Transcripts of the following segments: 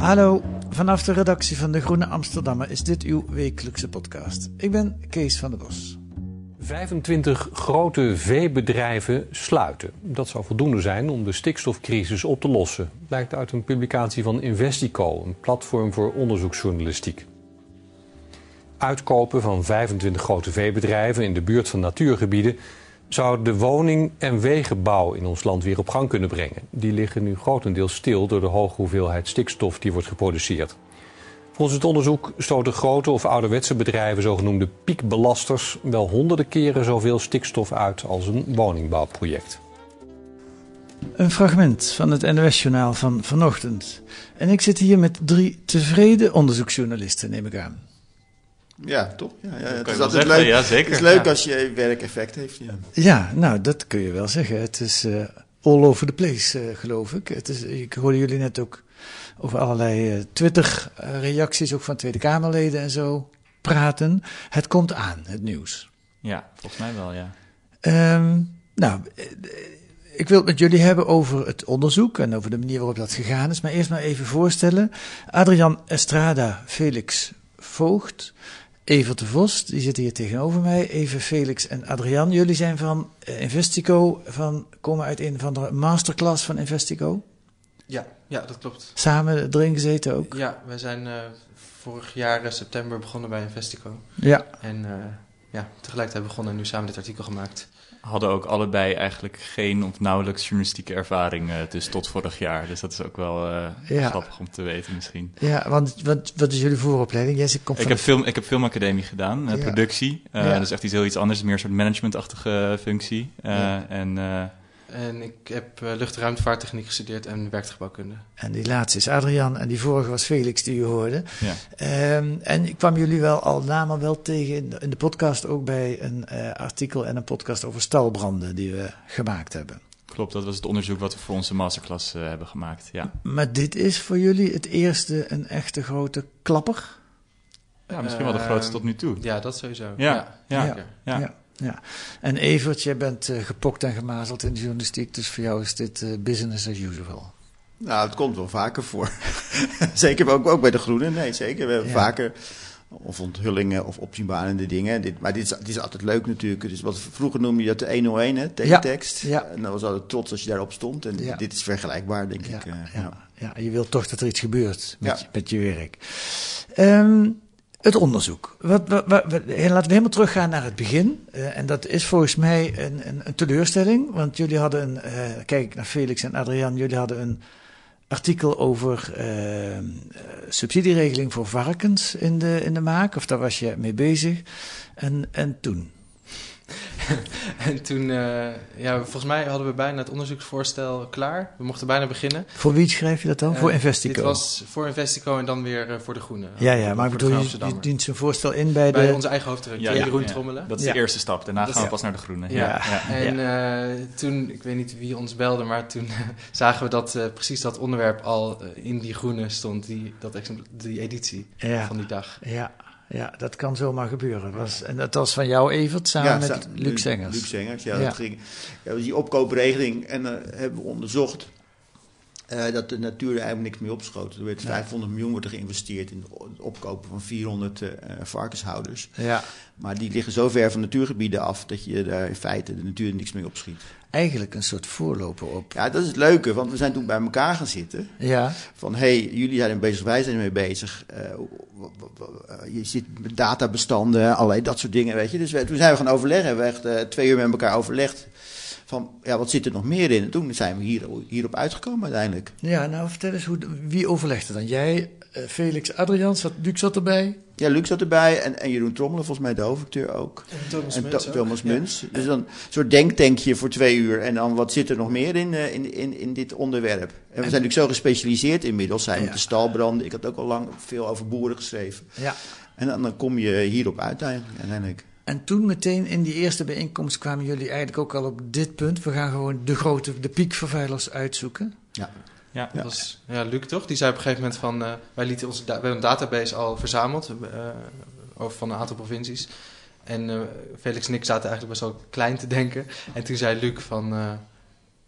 Hallo, vanaf de redactie van De Groene Amsterdammer is dit uw wekelijkse podcast. Ik ben Kees van der Bos. 25 grote veebedrijven sluiten. Dat zou voldoende zijn om de stikstofcrisis op te lossen. Blijkt uit een publicatie van Investico, een platform voor onderzoeksjournalistiek. Uitkopen van 25 grote veebedrijven in de buurt van natuurgebieden zou de woning- en wegenbouw in ons land weer op gang kunnen brengen. Die liggen nu grotendeels stil door de hoge hoeveelheid stikstof die wordt geproduceerd. Volgens het onderzoek stoten grote of ouderwetse bedrijven, zogenoemde piekbelasters, wel honderden keren zoveel stikstof uit als een woningbouwproject. Een fragment van het NOS-journaal van vanochtend. En ik zit hier met drie tevreden onderzoeksjournalisten, neem ik aan. Ja, toch? Ja, ja, het je is leuk, ja, zeker. Het is leuk Ja. als je werk effect heeft. Ja. Ja, nou, dat kun je wel zeggen. Het is eh, all over the place, eh, geloof ik. Het is, ik hoorde jullie net ook over allerlei eh, Twitter-reacties, ook van Tweede Kamerleden en zo, praten. Het komt aan, het nieuws. Ja, volgens mij wel, ja. Ehm, nou, ik wil het met jullie hebben over het onderzoek en over de manier waarop dat gegaan is. Maar eerst maar even voorstellen. Adrian Estrada, Felix Voogd, Evert de Vos, die zitten hier tegenover mij. Even Felix en Adrian, jullie zijn van eh, Investico, van, komen uit een van de masterclass van Investico. Ja, ja, dat klopt. Samen erin gezeten ook. Ja, wij zijn eh, vorig jaar eh, september begonnen bij Investico. Ja. En eh, ja, tegelijkertijd begonnen en nu samen dit artikel gemaakt. Hadden ook allebei eigenlijk geen of nauwelijks journalistieke ervaring, eh, dus tot vorig jaar. Dus dat is ook wel eh, Ja. grappig om te weten misschien. Ja, want wat, wat is jullie vooropleiding? Komt Ik van heb, film, ik heb filmacademie gedaan, eh, productie. Ja. Dat is echt iets heel iets anders, meer een soort managementachtige functie. En En ik heb eh, lucht- en ruimtevaarttechniek gestudeerd en werktuigbouwkunde. En die laatste is Adrian en die vorige was Felix die u hoorde. ja. Ehm, en ik kwam jullie wel al namen wel tegen in de, in de podcast ook bij een eh, artikel en een podcast over stalbranden die we gemaakt hebben. klopt, dat was het onderzoek wat we voor onze masterclass eh, hebben gemaakt. Ja. Maar dit is voor jullie het eerste een echte grote klapper. ja, misschien wel de grootste tot nu toe. Ja, dat sowieso. Ja, ja. zeker. Ja. ja. Ja. En Evert, jij bent eh, gepokt en gemazeld in de journalistiek, dus voor jou is dit eh, business as usual. Nou, het komt wel vaker voor. zeker ook, ook bij de Groenen. Nee, zeker. We hebben Ja. vaker of onthullingen of opzienbarende dingen. Dit, maar dit is, dit is altijd leuk natuurlijk. Dus wat vroeger noemde je dat de 101, hè, teletext. Ja. En dan was altijd trots als je daarop stond. En Ja. dit is vergelijkbaar, denk Ja, ik. eh, ja, ja. ja, je wilt toch dat er iets gebeurt met, Ja. je, met je werk. Ehm, het onderzoek. Wat, wat, laten we helemaal teruggaan naar het begin. Eh, en dat is volgens mij een, een, een teleurstelling. Want jullie hadden een. eh, kijk naar Felix en Adriaan. Jullie hadden een artikel over eh, subsidieregeling voor varkens in de, in de maak. Of daar was je mee bezig. En, en toen. En toen, eh, ja, volgens mij hadden we bijna het onderzoeksvoorstel klaar. We mochten bijna beginnen. Voor wie schrijf je dat dan? Eh, voor Investico. Dit was voor Investico en dan weer eh, voor de Groene. ja, ja, maar ik bedoel, je, je dient zo'n voorstel in bij, Bij de. onze eigen hoofdredacteur, Ja, Jeroen ja. Trommelen. Dat is Ja. de eerste stap. Daarna Dat gaan we pas naar de groene. Ja, ja. en eh, toen, ik weet niet wie ons belde, maar toen zagen we dat eh, precies dat onderwerp al in die groene stond, die, dat die editie Ja. van die dag. Ja, ja, dat kan zomaar gebeuren. Was, en dat was van jou, Evert, samen met Luc Zengers. Luc Zengers, ja. Ja. Dat ging, ja, die opkoopregeling en eh, hebben we onderzocht. Eh, dat de natuur er eigenlijk niks mee opschoot. Er werd Ja. 500 miljoen wordt er geïnvesteerd in het opkopen van 400 eh, varkenshouders. Ja. Maar die liggen zo ver van natuurgebieden af dat je daar in feite de natuur niks mee opschiet. Eigenlijk een soort voorloper op. Ja, dat is het leuke, want we zijn toen bij elkaar gaan zitten. Ja. Van, hé, hey, jullie zijn ermee bezig, wij zijn ermee bezig. Eh, je zit met databestanden, allerlei dat soort dingen, weet je. Dus we, toen zijn we gaan overleggen, hebben we echt eh, twee uur met elkaar overlegd. Van, ja, wat zit er nog meer in? En toen zijn we hier, hierop uitgekomen uiteindelijk. Ja, nou vertel eens, hoe, wie overlegde dan? Jij, eh, Felix Adriaans, zat, Luc zat erbij. Ja, Luc zat erbij en, en Jeroen Trommelen, volgens mij de hoofdacteur ook. En Thomas en Muns Ja. Dus dan een soort denktankje voor twee uur. En dan wat zit er nog meer in, eh, in, in, in dit onderwerp? En we zijn natuurlijk zo gespecialiseerd inmiddels. Zijn met de stalbranden. Ik had ook al lang veel over boeren geschreven. Ja. En dan, dan kom je hierop uit eigenlijk, uiteindelijk. En toen meteen in die eerste bijeenkomst kwamen jullie eigenlijk ook al op dit punt. We gaan gewoon de grote, de piekvervuilers uitzoeken. Ja. Ja, dat was ja, Luc toch? Die zei op een gegeven moment van... eh, wij lieten onze da- we hebben een database al verzameld eh, over van een aantal provincies. En eh, Felix en ik zaten eigenlijk best wel klein te denken. En toen zei Luc van...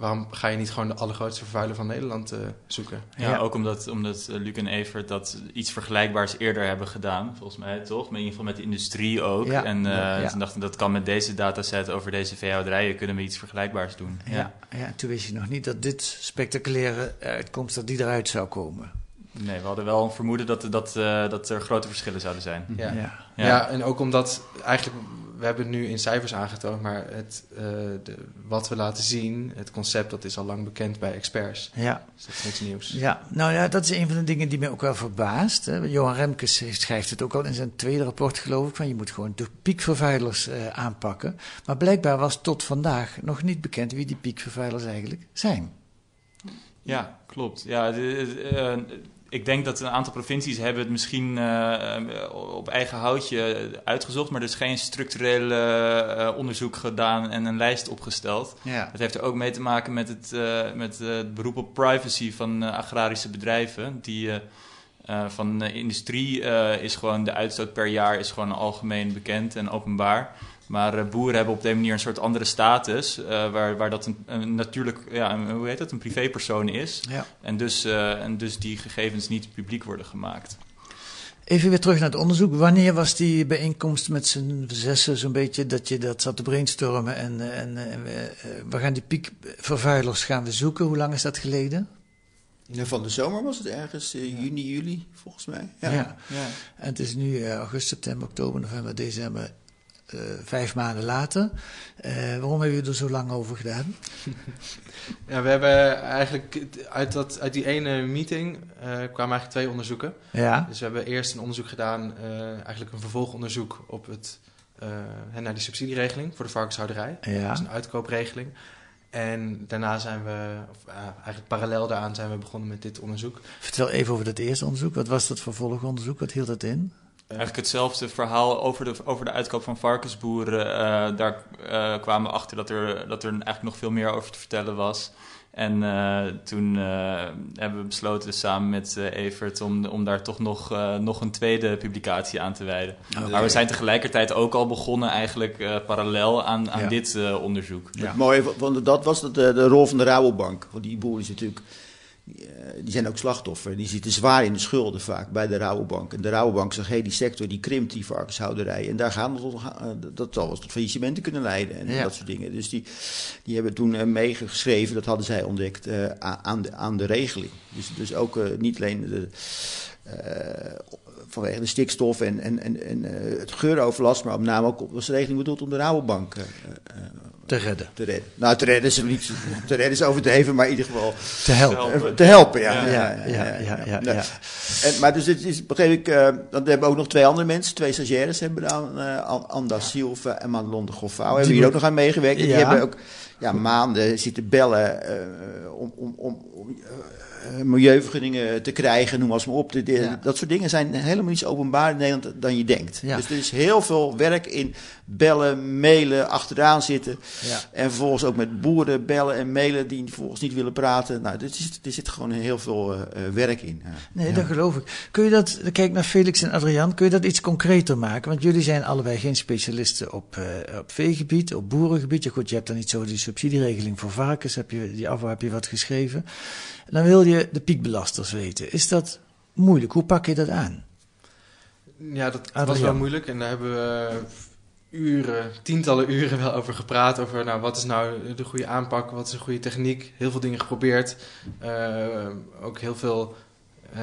waarom ga je niet gewoon de allergrootste vervuiler van Nederland eh, zoeken? Ja, ook omdat, omdat eh, Luc en Evert dat iets vergelijkbaars eerder hebben gedaan, volgens mij toch? Maar in ieder geval met de industrie ook. Ja. En eh Ja. ze dachten dat kan met deze dataset over deze veehouderijen kunnen we iets vergelijkbaars doen. Ja. Ja. en toen wist je nog niet dat dit spectaculaire uitkomst dat die eruit zou komen. Nee, we hadden wel een vermoeden dat, dat, eh, dat er grote verschillen zouden zijn. Ja. Ja. Ja. en ook omdat eigenlijk, we hebben het nu in cijfers aangetoond, maar het, eh, de, wat we laten zien, het concept, dat is al lang bekend bij experts. Ja. Dus dat is niks nieuws. Ja, nou ja, dat is een van de dingen die mij ook wel verbaast. Hè. Johan Remkes schrijft het ook al in zijn tweede rapport, geloof ik, van je moet gewoon de piekvervuilers eh, aanpakken. Maar blijkbaar was tot vandaag nog niet bekend wie die piekvervuilers eigenlijk zijn. Ja, klopt. Ja, de- de- eh, ik denk dat een aantal provincies hebben het misschien eh, op eigen houtje uitgezocht, maar er is geen structureel eh, onderzoek gedaan en een lijst opgesteld. Ja. Dat heeft er ook mee te maken met het, eh, met eh, het beroep op privacy van eh, agrarische bedrijven. Die eh, eh, van de industrie eh, is gewoon de uitstoot per jaar is gewoon algemeen bekend en openbaar. Maar eh, boeren hebben op deze manier een soort andere status, eh, waar, waar dat een, een natuurlijk, ja, een, hoe heet dat, een privépersoon is. Ja. En, dus, eh, en dus die gegevens niet publiek worden gemaakt. Even weer terug naar het onderzoek. Wanneer was die bijeenkomst met z'n zessen zo'n beetje dat je dat zat te brainstormen en, en, eh, we, we gaan die piekvervuilers gaan we zoeken. Hoe lang is dat geleden? Van de zomer was het ergens, juni, juli, volgens mij. Ja. Ja. En het is nu augustus, september, oktober, november, december, eh, vijf maanden later. Eh, waarom hebben jullie er zo lang over gedaan? Ja, we hebben eigenlijk uit, dat, uit die ene meeting eh, kwamen eigenlijk twee onderzoeken. Ja. Dus we hebben eerst een onderzoek gedaan, eigenlijk een vervolgonderzoek op het, naar die subsidieregeling voor de varkenshouderij. Ja. Dat is een uitkoopregeling. En daarna zijn we, of, eigenlijk parallel daaraan zijn we begonnen met dit onderzoek. Vertel even over dat eerste onderzoek. Wat was dat vervolgonderzoek? Wat hield dat in? Eigenlijk hetzelfde verhaal over de, over de uitkoop van varkensboeren. Eh, daar eh, kwamen we achter dat er, dat er eigenlijk nog veel meer over te vertellen was. En eh, toen eh, hebben we besloten samen met eh, Evert om, om daar toch nog, eh, nog een tweede publicatie aan te wijden. Oh, maar we zijn tegelijkertijd ook al begonnen eigenlijk eh, parallel aan, aan Ja. dit eh, onderzoek. Het mooie van- van dat was dat de, de rol van de Rabobank. Want die boeren is natuurlijk, die, eh, die zijn ook slachtoffer. Die zitten zwaar in de schulden vaak bij de Rabobank. En de Rabobank zegt, hé, die sector die krimpt, die varkenshouderij. En daar gaan we tot, eh, dat zal wel tot faillissementen kunnen leiden. En Ja. dat soort dingen. Dus die, die hebben toen eh, meegeschreven, dat hadden zij ontdekt, aan, de, aan de regeling. Dus, dus ook niet alleen de... eh, vanwege de stikstof en, en, en, en eh, het geuroverlast, maar met name ook was de regeling bedoeld om de Rabobank eh, Te redden. te redden. Nou, te redden is er niet. Te redden is overdreven, maar in ieder geval. Te helpen. Te helpen, ja. Ja, ja, ja, ja. En, maar dus dit is, begreep ik, eh, dan hebben we ook nog twee andere mensen, twee stagiaires hebben gedaan. eh An- Anda Silva en Madelon de Goffau. Hebben hier ook nog aan meegewerkt. En Die Ja. hebben ook ja, maanden zitten bellen eh, om, om, om, om eh, milieuvergunningen te krijgen, noem maar op. De- de- Ja. Dat soort dingen zijn helemaal niet zo openbaar in Nederland dan je denkt. Ja. Dus er is heel veel werk in bellen, mailen, achteraan zitten. Ja. En vervolgens ook met boeren bellen en mailen die vervolgens niet willen praten. Nou, er zit, er zit gewoon heel veel uh, werk in. Ja. Nee, dat geloof ik. Kun je dat, kijk naar Felix en Adriaan, kun je dat iets concreter maken? Want jullie zijn allebei geen specialisten op, uh, op veegebied, op boerengebied. Ja, goed, je hebt dan niet zo die subsidieregeling voor varkens, heb je, die afval heb je wat geschreven. En dan wil je de piekbelasters weten. Is dat moeilijk? Hoe pak je dat aan? Ja, dat was wel moeilijk en daar hebben we uren, tientallen uren wel over gepraat. Over nou, wat is nou de goede aanpak, wat is een goede techniek. Heel veel dingen geprobeerd. Uh, ook heel veel uh,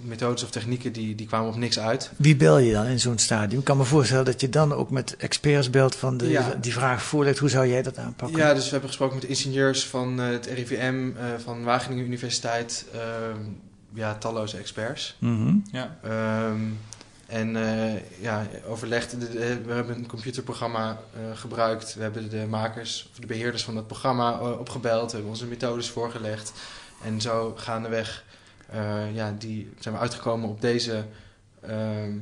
methodes of technieken die, die kwamen op niks uit. Wie bel je dan in zo'n stadium? Ik kan me voorstellen dat je dan ook met experts belt van de, ja. die vraag voorlegt. Hoe zou jij dat aanpakken? Ja, dus we hebben gesproken met ingenieurs van uh, het RIVM, van Wageningen Universiteit. Ehm, ja, talloze experts. Mm -hmm. ja. Um, en uh, ja, overlegd. we hebben een computerprogramma uh, gebruikt. We hebben de makers, of de beheerders van dat programma uh, opgebeld. We hebben onze methodes voorgelegd. En zo gaandeweg ja, die zijn we uitgekomen op deze ehm,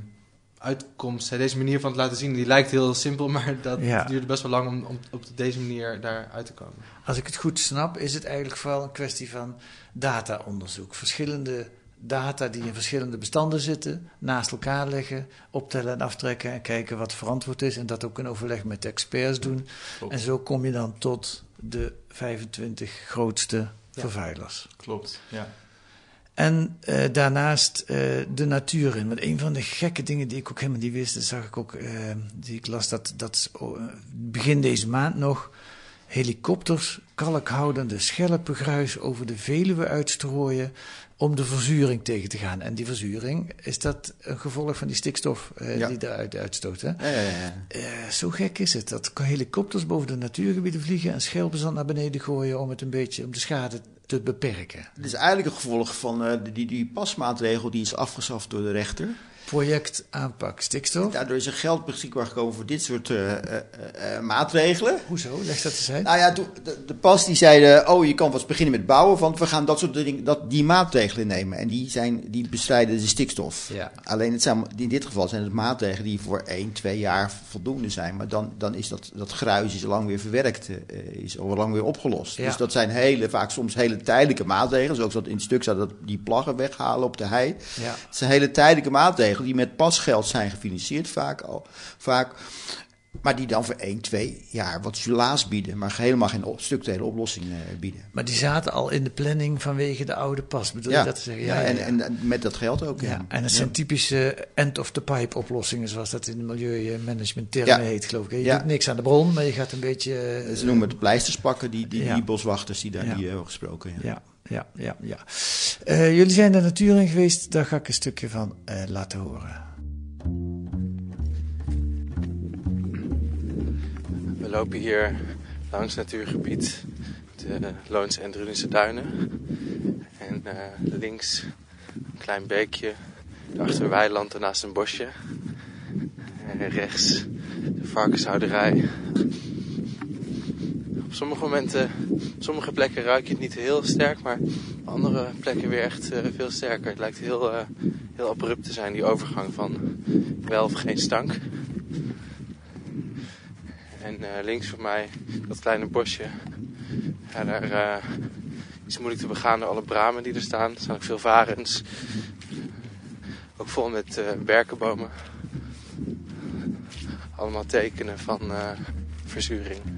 uitkomst. Deze manier van het laten zien. Die lijkt heel simpel, maar dat ja. duurde best wel lang om, om op deze manier daar uit te komen. Als ik het goed snap, is het eigenlijk vooral een kwestie van dataonderzoek. Verschillende data die in verschillende bestanden zitten, naast elkaar leggen, optellen en aftrekken en kijken wat verantwoord is en dat ook in overleg met de experts doen. Klopt. En zo kom je dan tot de 25 grootste ja. vervuilers. Klopt, ja. En uh, daarnaast uh, de natuur in. Want een van de gekke dingen die ik ook helemaal niet wist, dat zag ik ook, uh, die ik las, dat, dat begin deze maand nog helikopters kalkhoudende schelpengruis over de Veluwe uitstrooien om de verzuring tegen te gaan. En die verzuring, is dat een gevolg van die stikstof uh, ja. die eruit uitstoot? Hè? Ja, ja, uh, zo gek is het. Dat helikopters boven de natuurgebieden vliegen en schelpenzand naar beneden gooien om het een beetje, om de schade te beperken. Het is eigenlijk een gevolg van uh, die, die pasmaatregel die is afgeschaft door de rechter project aanpak stikstof. Daardoor is er geld beschikbaar gekomen voor dit soort uh, uh, uh, maatregelen. Hoezo? Leg dat eens uit. Nou ja, de, de pas die zeiden, oh je kan pas beginnen met bouwen, want we gaan dat soort dingen, dat, die maatregelen nemen. En die, zijn, die bestrijden de stikstof. Ja. Alleen het zijn, in dit geval zijn het maatregelen die voor 1, 2 jaar voldoende zijn. Maar dan, dan is dat, dat gruis is al lang weer verwerkt, is al lang weer opgelost. Ja. Dus dat zijn hele, vaak soms hele tijdelijke maatregelen. Zoals dat in het stuk staat, dat die plaggen weghalen op de hei. Ja. Het zijn hele tijdelijke maatregelen die met pasgeld zijn gefinancierd vaak al. Vaak, maar die dan voor 1, 2 jaar wat sulaas bieden, maar helemaal geen structurele oplossing uh, bieden. Maar die zaten al in de planning vanwege de oude pas, bedoel ja. je dat te zeggen? Ja, ja, en, ja, en, met dat geld ook. Ja. En het zijn typische end-of-the-pipe oplossingen, zoals dat in de milieumanagement termen heet, geloof ik. Je doet niks aan de bron, maar je gaat een beetje... Ze noemen het pleisters pakken, die, die, die boswachters die daar die hebben gesproken. ja ja, ja, ja. Uh, jullie zijn de natuur in geweest, daar ga ik een stukje van uh, laten horen. We lopen hier langs natuurgebied, de Loons en Drunische Duinen. En uh, links een klein beekje, achter een weiland en naast een bosje. En rechts de varkenshouderij sommige momenten, sommige plekken ruik je het niet heel sterk, maar andere plekken weer echt uh, veel sterker. Het lijkt heel, uh, heel abrupt te zijn, die overgang van wel of geen stank. En uh, links van mij, dat kleine bosje, daar is moeilijk te begaan door alle bramen die er staan. Er staan ook veel varens. Ook vol met berkenbomen. Allemaal tekenen van verzuring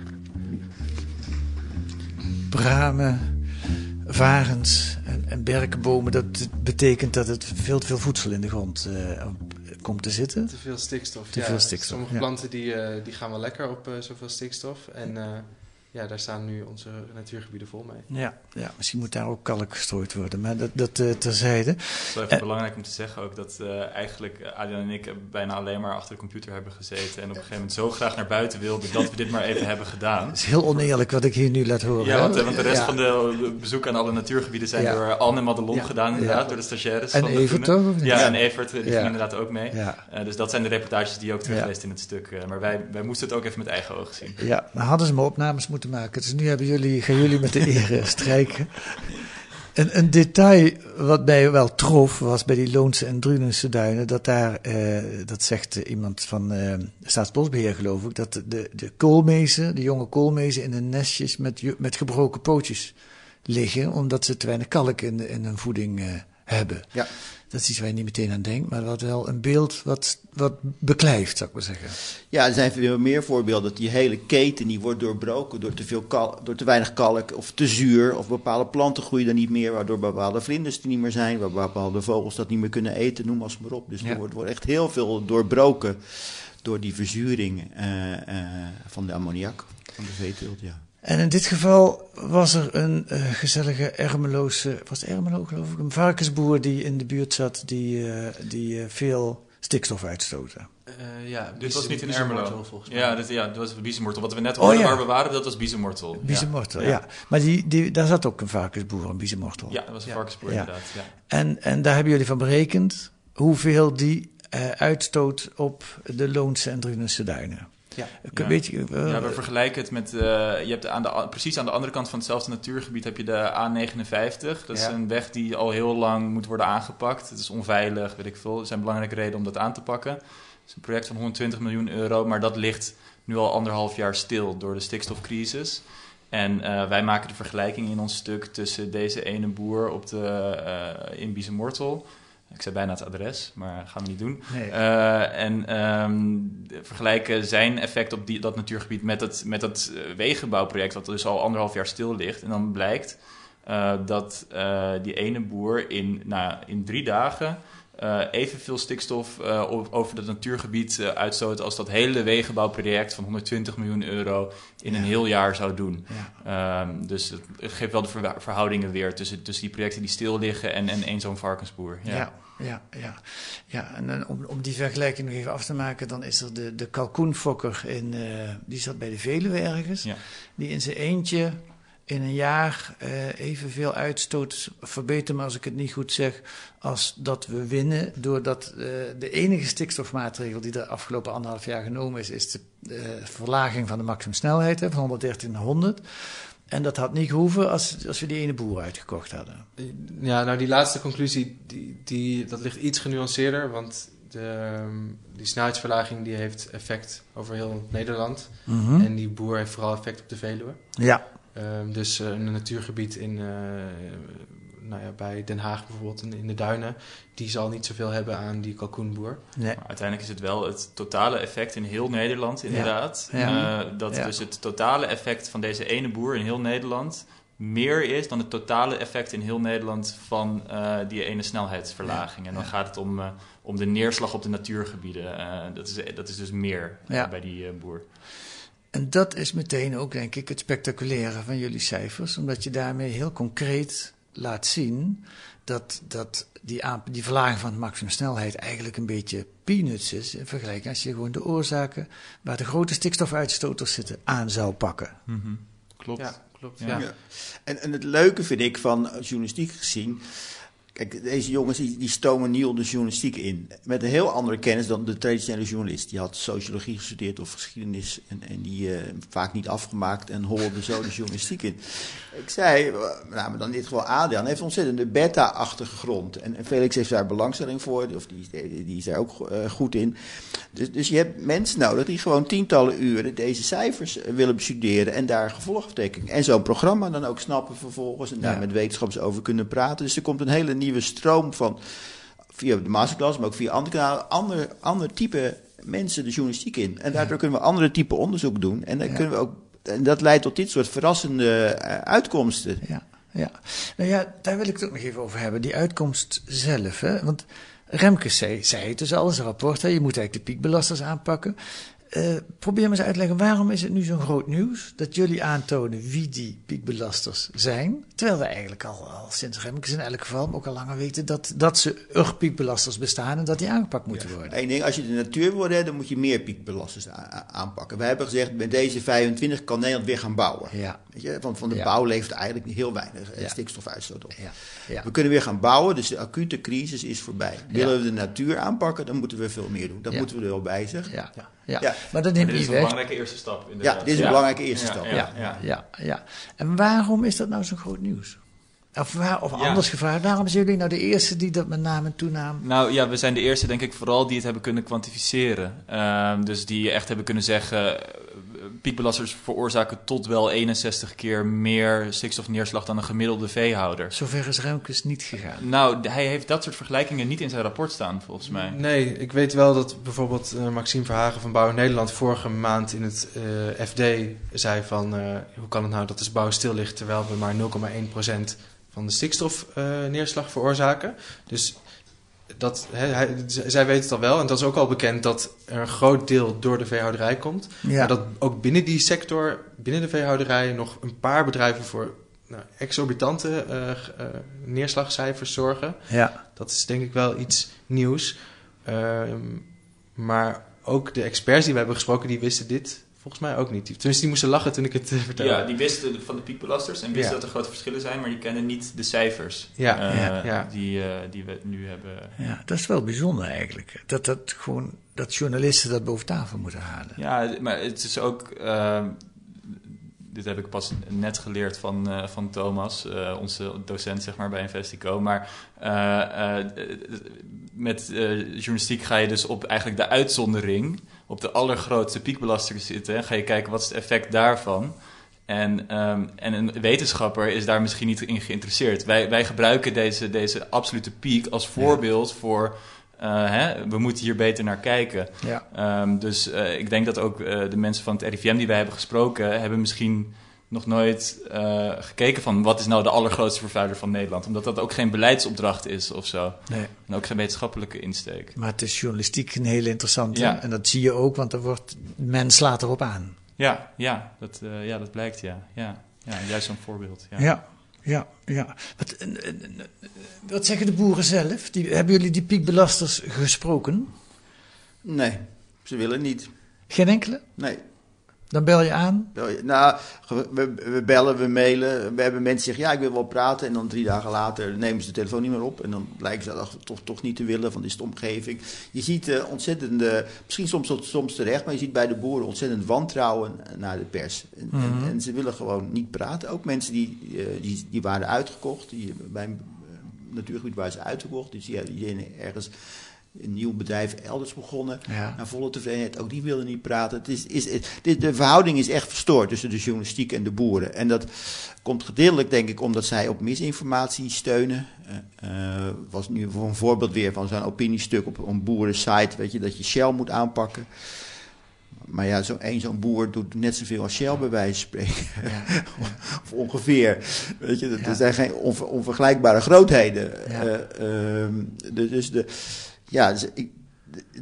bramen, varens en, en berkenbomen. Dat betekent dat het veel te veel voedsel in de grond uh, komt te zitten. Te veel stikstof. Te ja, veel stikstof. Sommige ja. planten die, uh, die gaan wel lekker op uh, zoveel stikstof. En ja, daar staan nu onze natuurgebieden vol mee. Ja, ja misschien moet daar ook kalk gestrooid worden, maar dat, dat uh, terzijde. Het is wel even uh, belangrijk om te zeggen ook dat uh, eigenlijk Adrian en ik bijna alleen maar achter de computer hebben gezeten. En op een gegeven moment zo graag naar buiten wilden dat we dit maar even hebben gedaan. Het is heel oneerlijk wat ik hier nu laat horen. Ja, want, want de rest ja. van de bezoeken aan alle natuurgebieden zijn ja. door Anne en Madelon ja. gedaan, inderdaad, door de stagiaires. En van Evert toch? Ja, en Evert, die ging inderdaad ook mee. dus dat zijn de reportages die je ook terugleest in het stuk. maar wij, wij moesten het ook even met eigen ogen zien. Ja, maar hadden ze maar opnames moeten Dus nu hebben jullie, gaan jullie met de eer strijken. Een, een detail wat mij wel trof was bij die Loonse en Drunense duinen. Dat daar, eh, dat zegt iemand van eh, Staatsbosbeheer geloof ik, dat de, de koolmezen, de jonge koolmezen in hun nestjes met, met gebroken pootjes liggen. Omdat ze te weinig kalk in, in hun voeding eh, hebben. Ja. Dat is iets waar je niet meteen aan denkt, maar wat wel een beeld wat, wat beklijft, zou ik maar zeggen. Ja, er zijn veel meer voorbeelden. Dat die hele keten die wordt doorbroken door te, veel door te weinig kalk of te zuur. Of bepaalde planten groeien dan niet meer, waardoor bepaalde vlinders er niet meer zijn. Waar bepaalde vogels dat niet meer kunnen eten, noem maar, maar op. Dus Ja. er wordt, wordt echt heel veel doorbroken door die verzuring eh, eh, van de ammoniak, van de veeteelt, ja. En in dit geval was er een eh, gezellige Ermeloze, was het Ermelo geloof ik, een varkensboer die in de buurt zat die, eh, die eh, veel stikstof uitstoten. Eh, ja, Dit was niet in Ermelo. volgens mij. Ja, dit, ja, dat was biezenmortel. Wat we net Oh, hoorden ja. waar we waren, dat was biezenmortel. Biezenmortel, ja. ja. Maar die, die, daar zat ook een varkensboer, een biezenmortel. Ja, dat was een Ja. varkensboer Ja. inderdaad. Ja. En, en daar hebben jullie van berekend hoeveel die eh, uitstoot op de Loonse en Drunense duinen. Ja. Kun- Ja. Weet je, eh, Ja, we vergelijken het met. eh, je hebt aan de, precies aan de andere kant van hetzelfde natuurgebied heb je de A59. Dat is een weg die al heel lang moet worden aangepakt. Het is onveilig, weet ik veel. Er zijn belangrijke redenen om dat aan te pakken. Het is een project van 120 miljoen euro, maar dat ligt nu al anderhalf jaar stil door de stikstofcrisis. En eh, wij maken de vergelijking in ons stuk tussen deze ene boer op de, eh in Biezenmortel. Ik zei bijna het adres, maar gaan we niet doen. Nee. Eh, en ehm, vergelijken zijn effect op die, dat natuurgebied met het, met het eh, wegenbouwproject, wat dus al anderhalf jaar stil ligt. En dan blijkt eh, dat die ene boer in, nou, in drie dagen eh, evenveel stikstof eh, over het natuurgebied eh, uitstoot als dat hele wegenbouwproject van 120 miljoen euro in een heel jaar zou doen. Ehm, dus het, geeft wel de verhoudingen weer tussen, tussen die projecten die stil liggen en, en één zo'n varkensboer. Ja. Ja, ja, ja. ja en dan om, om die vergelijking nog even af te maken, dan is er de, de kalkoenfokker in, die zat bij de Veluwe ergens, die in zijn eentje in een jaar eh, evenveel uitstoot, verbeter me als ik het niet goed zeg, als dat we winnen, doordat eh, de enige stikstofmaatregel die de afgelopen anderhalf jaar genomen is, is de eh, verlaging van de maximumsnelheid hè, van 113 naar 100. En dat had niet gehoeven als, als we die ene boer uitgekocht hadden. Ja, nou die laatste conclusie, die, die, dat ligt iets genuanceerder, want de, die snelheidsverlaging die heeft effect over heel Nederland. Mhm. En die boer heeft vooral effect op de Veluwe. Ja. Ehm, dus eh, een natuurgebied in, eh, nou ja, bij Den Haag bijvoorbeeld, in, in de duinen, die zal niet zoveel hebben aan die kalkoenboer. Nee. Maar uiteindelijk is het wel het totale effect in heel Nederland, inderdaad. Ja. Eh, dat Ja. dus het totale effect van deze ene boer in heel Nederland meer is dan het totale effect in heel Nederland van eh, die ene snelheidsverlaging. En dan gaat het om, eh, om de neerslag op de natuurgebieden. Eh, dat, is, dat is dus meer bij die boer. En dat is meteen ook, denk ik, het spectaculaire van jullie cijfers. Omdat je daarmee heel concreet laat zien dat, dat die, die verlaging van de maximumsnelheid eigenlijk een beetje peanuts is. In vergelijking als je gewoon de oorzaken waar de grote stikstofuitstoters zitten aan zou pakken. Klopt. Ja, klopt. Ja. Ja. En, en het leuke vind ik van journalistiek gezien. Kijk, deze jongens die, die stomen nieuw de journalistiek in. Met een heel andere kennis dan de traditionele journalist. Die had sociologie gestudeerd of geschiedenis. En, en die eh, vaak niet afgemaakt en hobbelde zo de journalistiek in. Ik zei, eh, nou, maar dan in dit geval Adriaan heeft ontzettende beta-achtige grond. En, en Felix heeft daar belangstelling voor, of die, die is daar ook eh, goed in. Dus, dus je hebt mensen nodig die gewoon tientallen uren deze cijfers willen bestuderen en daar gevolgtrekking. En zo'n programma dan ook snappen vervolgens en daar Ja. met wetenschappers over kunnen praten. Dus er komt een hele nieuwe stroom van, via de masterclass, maar ook via andere kanalen, ander, ander type mensen de journalistiek in. En daardoor kunnen we andere type onderzoek doen. En dan Ja. kunnen we ook, en dat leidt tot dit soort verrassende eh, uitkomsten. Ja, ja. Nou ja, daar wil ik het ook nog even over hebben. Die uitkomst zelf. Hè? Want Remkes zei, zei het dus al in zijn rapport. Hè? Je moet eigenlijk de piekbelasters aanpakken. Eh, probeer me eens uit te leggen, waarom is het nu zo'n groot nieuws dat jullie aantonen wie die piekbelasters zijn? Terwijl we eigenlijk al, al sinds Remkes in elk geval, maar ook al langer weten dat, dat ze er piekbelasters bestaan en dat die aangepakt moeten worden. Eén ding, als je de natuur wil redden, dan moet je meer piekbelasters aanpakken. Wij hebben gezegd, met deze 25 kan Nederland weer gaan bouwen. Ja. Weet je, want van de Ja. bouw levert eigenlijk heel weinig eh, Ja. stikstofuitstoot op. We kunnen weer gaan bouwen, dus de acute crisis is voorbij. Willen we de natuur aanpakken, dan moeten we veel meer doen. Dat moeten we er wel bij zeggen. Ja, ja. Ja. maar dat Maar neemt dit is niet een weg. belangrijke eerste stap. Inderdaad. Ja, dit is een belangrijke eerste Ja, stap. Ja, Ja, ja. En waarom is dat nou zo'n groot nieuws? Of, waar, of Ja. anders gevraagd, waarom zijn jullie nou de eerste die dat met naam en toenaam... Nou ja, we zijn de eerste, denk ik, vooral die het hebben kunnen kwantificeren. Ehm, dus die echt hebben kunnen zeggen. Piekbelasters veroorzaken tot wel 61 keer meer stikstofneerslag dan een gemiddelde veehouder. Zover is Remkes niet gegaan. Nou, hij heeft dat soort vergelijkingen niet in zijn rapport staan, volgens mij. Nee, ik weet wel dat bijvoorbeeld eh, Maxime Verhagen van Bouw Nederland vorige maand in het eh, FD zei van eh, hoe kan het nou dat de bouw stil ligt terwijl we maar 0,1% van de stikstofneerslag veroorzaken. Dus dat, hè, hij, zij weten het al wel en dat is ook al bekend dat er een groot deel door de veehouderij komt. Ja. Maar dat ook binnen die sector, binnen de veehouderij, nog een paar bedrijven voor nou, exorbitante eh, eh, neerslagcijfers zorgen. Ja. Dat is denk ik wel iets nieuws. Ehm, maar ook de experts die we hebben gesproken, die wisten dit volgens mij ook niet. Die- Tenminste, die moesten lachen toen ik het eh, vertelde. Ja, die wisten van de piekbelasters en wisten Ja. dat er grote verschillen zijn, maar die kennen niet de cijfers Ja, eh, ja, ja. Die, eh, die we nu hebben. Ja, dat is wel bijzonder eigenlijk. Dat, dat, gewoon, dat journalisten dat boven tafel moeten halen. Ja, maar het is ook. eh, dit heb ik pas net geleerd van, eh, van Thomas, eh, onze docent zeg maar, bij Investico. Maar eh, eh, met eh, journalistiek ga je dus op eigenlijk de uitzondering, op de allergrootste piekbelaster zitten. En ga je kijken wat is het effect daarvan. En, ehm, en een wetenschapper is daar misschien niet in geïnteresseerd. Wij, wij gebruiken deze, deze absolute piek als voorbeeld voor. eh, hè, we moeten hier beter naar kijken. Ja. Ehm, dus eh, ik denk dat ook eh, de mensen van het RIVM die wij hebben gesproken, hebben misschien nog nooit eh, gekeken van wat is nou de allergrootste vervuiler van Nederland. Omdat dat ook geen beleidsopdracht is of zo. Nee. En ook geen wetenschappelijke insteek. Maar het is journalistiek een hele interessante. Ja. En dat zie je ook, want er wordt, men slaat erop aan. Ja, ja, dat, eh, ja, dat blijkt, ja. ja. Ja, juist zo'n voorbeeld. Ja. Ja, ja, ja. Wat, eh, wat zeggen de boeren zelf? Die, hebben jullie die piekbelasters gesproken? Nee, ze willen niet. Geen enkele? Nee. Dan bel je aan? Nou, we, we bellen, we mailen. We hebben mensen die zeggen, ja, ik wil wel praten. En dan drie dagen later nemen ze de telefoon niet meer op. En dan blijken ze dat toch, toch niet te willen, van dit is de omgeving. Je ziet eh, ontzettende, misschien soms, soms terecht, maar je ziet bij de boeren ontzettend wantrouwen naar de pers. En, en- Mhm. en, ze willen gewoon niet praten. Ook mensen die, eh, die, die waren uitgekocht. Die, bij een eh, natuurgebied waren ze uitgekocht. Dus die, die ergens een nieuw bedrijf elders begonnen. Ja. Naar volle tevredenheid. Ook die wilden niet praten. Het is, is, het- de verhouding is echt verstoord tussen de journalistiek en de boeren. En dat komt gedeeltelijk, denk ik, omdat zij op misinformatie steunen. Eh, was nu voor een voorbeeld weer van zo'n opiniestuk op een boerensite. Weet je, dat je Shell moet aanpakken. Maar ja, zo, één zo'n boer doet net zoveel als Shell bij wijze van spreken. of ongeveer. Weet je, dat Ja. er zijn geen onver- onvergelijkbare grootheden. Ja. Eh, ehm, dus de, ja, dus ik,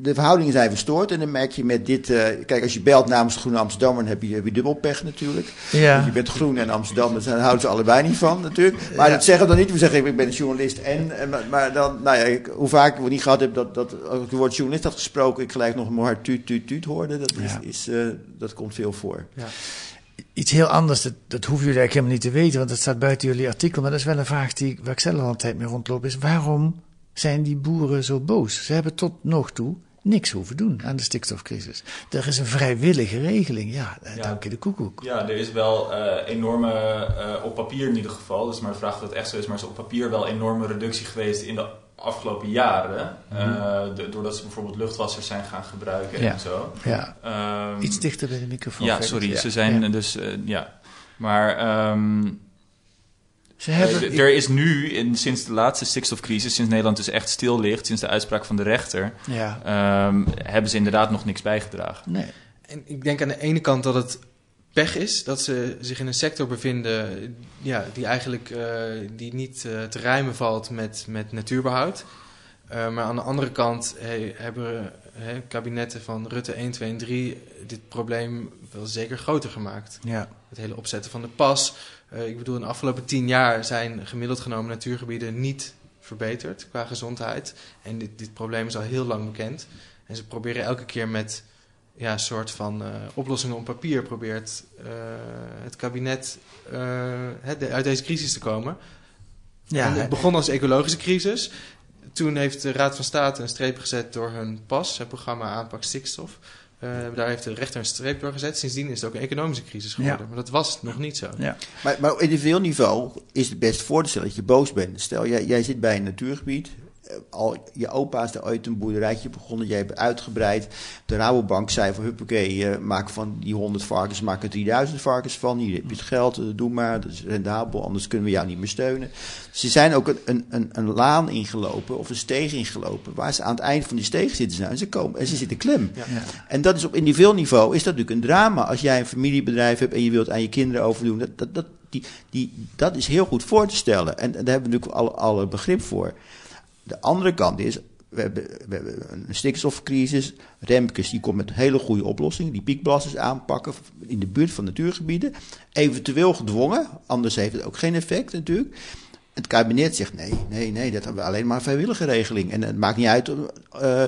de- verhoudingen zijn verstoord. En dan merk je met dit... eh, kijk, als je belt namens de Groene Amsterdammer... dan heb je, heb je dubbel pech natuurlijk. Ja. Want je bent groen en Amsterdam, daar houden ze allebei niet van natuurlijk. Maar Ja. dat zeggen we dan niet. We zeggen, ik ben een journalist en... maar, maar dan, nou ja, ik, hoe vaak we niet gehad hebben dat, dat als ik het woord journalist had gesproken... ik gelijk nog een hard tuut, tuut, tuut hoorde. Dat, is, Ja. is, eh, dat komt veel voor. Ja. Iets heel anders, dat, dat hoeven jullie eigenlijk helemaal niet te weten, want dat staat buiten jullie artikel. Maar dat is wel een vraag die, waar ik zelf al een tijd mee rondloop, is waarom zijn die boeren zo boos? Ze hebben tot nog toe niks hoeven doen aan de stikstofcrisis. Er is een vrijwillige regeling, ja, eh, Ja. dank je de koekoek. Ja, er is wel eh, enorme, eh, op papier in ieder geval, dus maar de vraag of dat echt zo is, maar is op papier wel enorme reductie geweest in de afgelopen jaren. de- doordat ze bijvoorbeeld luchtwassers zijn gaan gebruiken Ja. en zo. Ja. Ehm, Iets dichter bij de microfoon. Ja, sorry, ze zijn dus, ja. Maar ehm, Ze hebben, er is nu, in, sinds de laatste stikstofcrisis, sinds Nederland dus echt stil ligt, sinds de uitspraak van de rechter, Ja. ehm, hebben ze inderdaad nog niks bijgedragen. Nee. En ik denk aan de ene kant dat het pech is dat ze zich in een sector bevinden ja, die eigenlijk eh, die niet eh, te rijmen valt met, met natuurbehoud. Eh, maar aan de andere kant hey, hebben hey, kabinetten van Rutte 1, 2 en 3 dit probleem wel zeker groter gemaakt. Ja. Het hele opzetten van de pas. Eh, ik bedoel, in de afgelopen tien jaar zijn gemiddeld genomen natuurgebieden niet verbeterd qua gezondheid. En dit, dit probleem is al heel lang bekend. En ze proberen elke keer met ja, een soort van eh, oplossingen op papier probeert eh, het kabinet de- uit deze crisis te komen. Ja, en het begon als ecologische crisis. Toen heeft de Raad van State een streep gezet door hun PAS, het programma aanpak stikstof. Uh, daar heeft de rechter een streep door gezet. Sindsdien is het ook een economische crisis geworden. Ja. Maar dat was nog niet zo. Ja. Maar, maar op individueel niveau is het best voor te stellen dat je boos bent. Stel, jij, jij zit bij een natuurgebied. Eh, Al, je opa is daar ooit een boerderijtje begonnen. Jij hebt uitgebreid. De Rabobank zei van huppakee, eh, maak van die 100 varkens, maak er 3000 varkens van. Hier heb je het geld, eh, doe maar, dat is rendabel, anders kunnen we jou niet meer steunen. Ze zijn ook een, een, een, een laan ingelopen of een steeg ingelopen, waar ze aan het eind van die steeg zitten zijn. En ze, komen, en ze zitten klem. Ja. En dat is op individueel niveau is dat natuurlijk een drama. Als jij een familiebedrijf hebt en je wilt aan je kinderen overdoen, dat, dat, dat, die, die, dat is heel goed voor te stellen. En, en daar hebben we natuurlijk alle, alle begrip voor. De andere kant is, we hebben, een stikstofcrisis. Remkes die komt met hele goede oplossingen. Die piekbelasters aanpakken in de buurt van natuurgebieden. Eventueel gedwongen, anders heeft het ook geen effect natuurlijk. Het kabinet zegt nee, nee, nee, dat hebben we alleen maar een vrijwillige regeling. En het maakt niet uit, uh,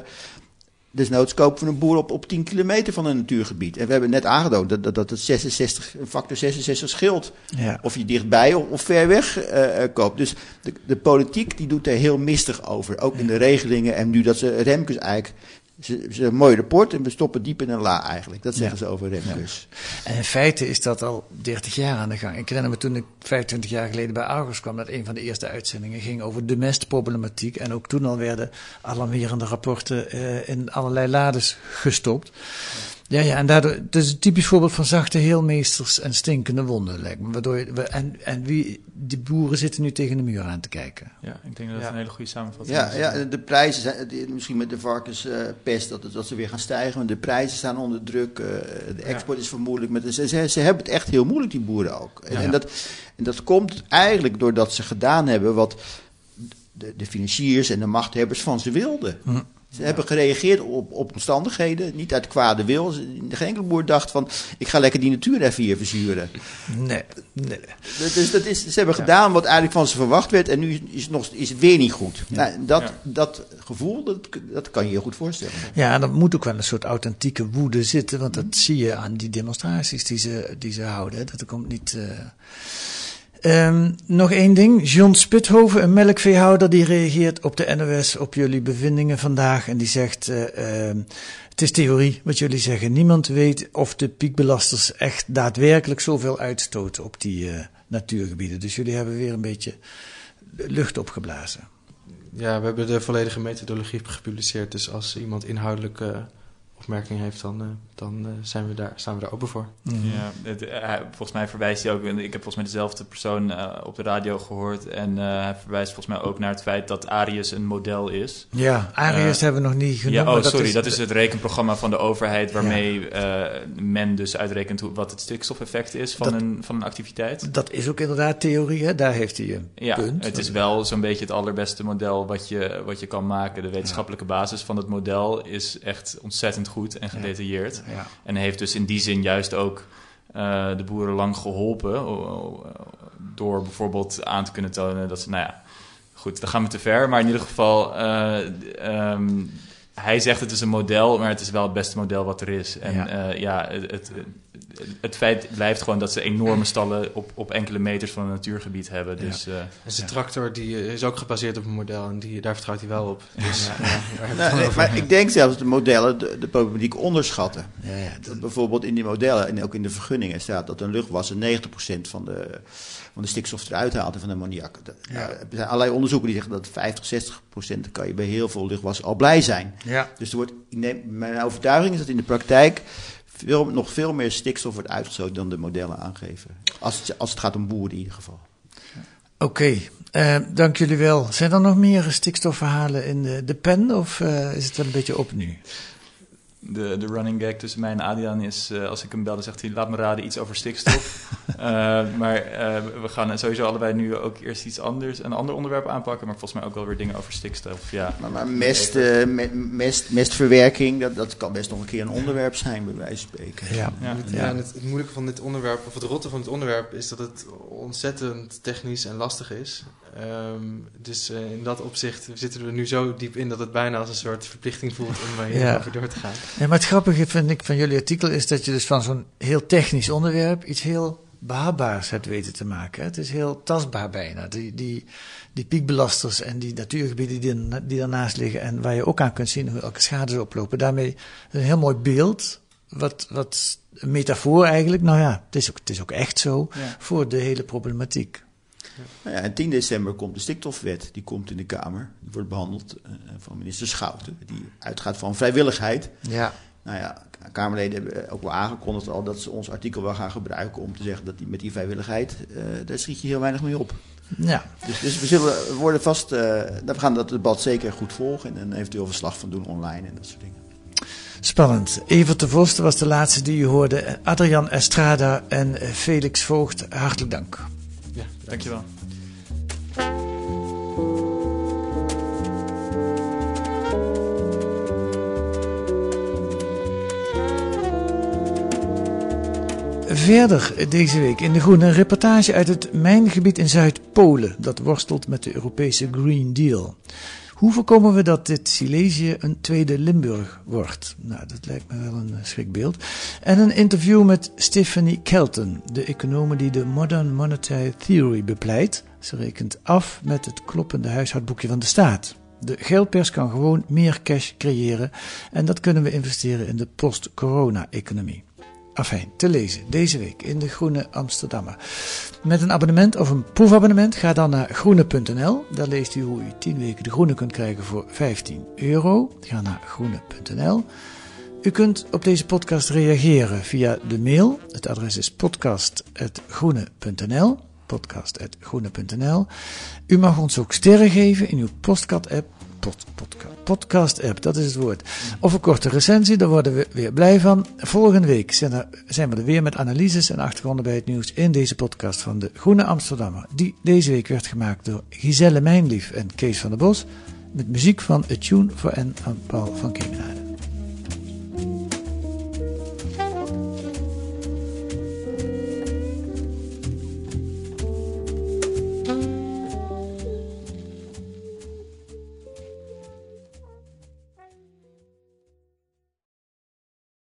desnoods kopen we een boer op, op 10 kilometer van een natuurgebied. En we hebben net aangetoond dat, dat, dat het 66, een factor 66 scheelt. Ja. Of je dichtbij of, of ver weg uh, koopt. Dus de, de politiek die doet er heel mistig over. Ook in de regelingen. En nu dat ze Remkes eigenlijk ze, ze een mooi rapport en we stoppen diep in een la eigenlijk. Dat zeggen Ja. ze over Remkes. En in feite is dat al 30 jaar aan de gang. Ik herinner me toen ik 25 jaar geleden bij Argos kwam, dat een van de eerste uitzendingen ging over de mestproblematiek. En ook toen al werden alarmerende rapporten eh, in allerlei lades gestopt. Ja, ja, en daardoor, het is een typisch voorbeeld van zachte heelmeesters en stinkende wonden, lijkt me. Waardoor je, we- en, en wie, die boeren zitten nu tegen de muur aan te kijken. Ja, ik denk dat dat een hele goede samenvatting Ja, is. ja, de prijzen zijn, misschien met de varkenspest, dat, het- dat ze weer gaan stijgen. Maar de prijzen staan onder druk. eh, de export is vermoedelijk. Met, ze, ze, ze hebben het echt heel moeilijk, die boeren ook. En, Ja. en, dat, en dat komt eigenlijk doordat ze gedaan hebben wat de, de financiers en de machthebbers van ze wilden. Hm. Ze hebben gereageerd op, op omstandigheden, niet uit kwade wil. Geen enkele boer dacht van, ik ga lekker die natuur even hier verzuren. Nee, nee. Dus dat is, ze hebben gedaan wat eigenlijk van ze verwacht werd en nu is het, nog, is het weer niet goed. Nou, dat, Ja. dat gevoel, dat, dat kan je je goed voorstellen. Ja, en er moet ook wel een soort authentieke woede zitten, want dat zie je aan die demonstraties die ze, die ze houden. Dat er komt niet. eh. Ehm, nog één ding. John Spithoven, een melkveehouder, die reageert op de NOS op jullie bevindingen vandaag. En die zegt: eh, ehm, Het is theorie wat jullie zeggen. Niemand weet of de piekbelasters echt daadwerkelijk zoveel uitstoten op die eh, natuurgebieden. Dus jullie hebben weer een beetje lucht opgeblazen. Ja, we hebben de volledige methodologie gepubliceerd. Dus als iemand inhoudelijke opmerkingen heeft, dan, eh, dan eh, zijn we daar, staan we daar open voor. Ja, het, eh, hij- volgens mij verwijst hij ook, ik heb volgens mij dezelfde persoon eh, op de radio gehoord. En eh, hij verwijst volgens mij ook naar het feit dat Arius een model is. Ja, Arius hebben we nog niet genoemd. Ja, oh, sorry, is dat is het rekenprogramma van de overheid waarmee eh, men dus uitrekent hoe, wat het stikstofeffect is van, Dat- een, van een activiteit. Dat is ook inderdaad theorie, hè? daar heeft hij een Ja, punt. het is wel zo'n beetje het allerbeste model wat je, wat je kan maken. De wetenschappelijke basis van het model is echt ontzettend goed en gedetailleerd. Ja. En heeft dus in die zin juist ook eh, de boeren lang geholpen. door bijvoorbeeld aan te kunnen tonen dat ze, nou ja, goed, dan gaan we te ver. Maar in ieder geval, eh, ehm, hij zegt het is een model, maar het is wel het beste model wat er is. En Ja. ja, ja het, het, het feit blijft gewoon dat ze enorme stallen op, op enkele meters van een natuurgebied hebben. Dus, eh, En zijn tractor die eh, is ook gebaseerd op een model en die, daar vertrouwt hij wel op. Dus, ja, Nou, nee, maar ik denk zelfs dat de modellen de, de problematiek onderschatten. Ja, ja, Dat bijvoorbeeld in die modellen en ook in de vergunningen staat dat een luchtwasser 90% van de, van de stikstof eruit haalt en van de ammoniak. Ja. nou, er zijn allerlei onderzoeken die zeggen dat 50, 60% kan je bij heel veel luchtwassen al blij zijn. Ja. Dus er wordt, ik neem, mijn overtuiging is dat in de praktijk veel, nog veel meer stikstof wordt uitgestoten dan de modellen aangeven. Als het, als het gaat om boeren in ieder geval. Oké, eh, dank jullie wel. Zijn er nog meer stikstofverhalen in de, de pen of eh, is het wel een beetje op nu? De, de running gag tussen mij en Adriaan is, eh, als ik hem bel, dan zegt hij, laat me raden, iets over stikstof. Eh, maar eh, we gaan sowieso allebei nu ook eerst iets anders, een ander onderwerp aanpakken, maar volgens mij ook wel weer dingen over stikstof. Ja. Maar, maar mest, eh, me- mest, mestverwerking, dat, dat kan best nog een keer een onderwerp zijn, bij wijze van spreken. Ja. Ja. Ja, en het, het moeilijke van dit onderwerp, of het rotte van dit onderwerp, is dat het ontzettend technisch en lastig is. Ehm, dus eh, in dat opzicht zitten we nu zo diep in dat het bijna als een soort verplichting voelt om uh, Ja. hierover door te gaan. Ja, maar het grappige vind ik van jullie artikel is dat je dus van zo'n heel technisch onderwerp iets heel behapbaars hebt weten te maken. Het is heel tastbaar bijna. Die, die, die piekbelasters en die natuurgebieden die, die daarnaast liggen en waar je ook aan kunt zien hoe elke schade ze oplopen. Daarmee een heel mooi beeld, wat, wat een metafoor eigenlijk, nou ja, het is ook, het is ook echt zo, voor de hele problematiek. Nou ja, en 10 december komt de stikstofwet, die komt in de Kamer. Die wordt behandeld uh, van minister Schouten, die uitgaat van vrijwilligheid. Ja. Nou ja, Kamerleden hebben ook wel aangekondigd al dat ze ons artikel wel gaan gebruiken om te zeggen dat die, met die vrijwilligheid, uh, daar schiet je heel weinig mee op. Ja. Dus, dus we zullen worden vast, uh, we gaan dat debat zeker goed volgen en een eventueel verslag van doen online en dat soort dingen. Spannend. Evert de Vos was de laatste die u hoorde. Adrian Estrada en Felix Voogd, hartelijk dank. Ja, dankjewel. Verder deze week in De Groene een reportage uit het mijngebied in Zuid-Polen. Dat worstelt met de Europese Green Deal. Hoe voorkomen we dat dit Silesië een tweede Limburg wordt? Nou, dat lijkt me wel een schrikbeeld. En een interview met Stephanie Kelton, de econoom die de Modern Monetary Theory bepleit. Ze rekent af met het kloppende huishoudboekje van de staat. De geldpers kan gewoon meer cash creëren en dat kunnen we investeren in de post-corona-economie. Afijn, te lezen deze week in de Groene Amsterdammer. Met een abonnement of een proefabonnement ga dan naar groene.nl. Daar leest u hoe u 10 weken de Groene kunt krijgen voor 15 euro. Ga naar groene.nl. U kunt op deze podcast reageren via de mail. Het adres is podcast.groene.nl podcast.groene.nl U mag ons ook sterren geven in uw Postcat-app pod, podcast app, dat is het woord. Of een korte recensie, daar worden we weer blij van. Volgende week zijn, we er weer met analyses en achtergronden bij het nieuws in deze podcast van de Groene Amsterdammer. Die deze week werd gemaakt door Giselle Mijnlief en Kees van der Bos. Met muziek van A Tune for N van Paul van Kemenade.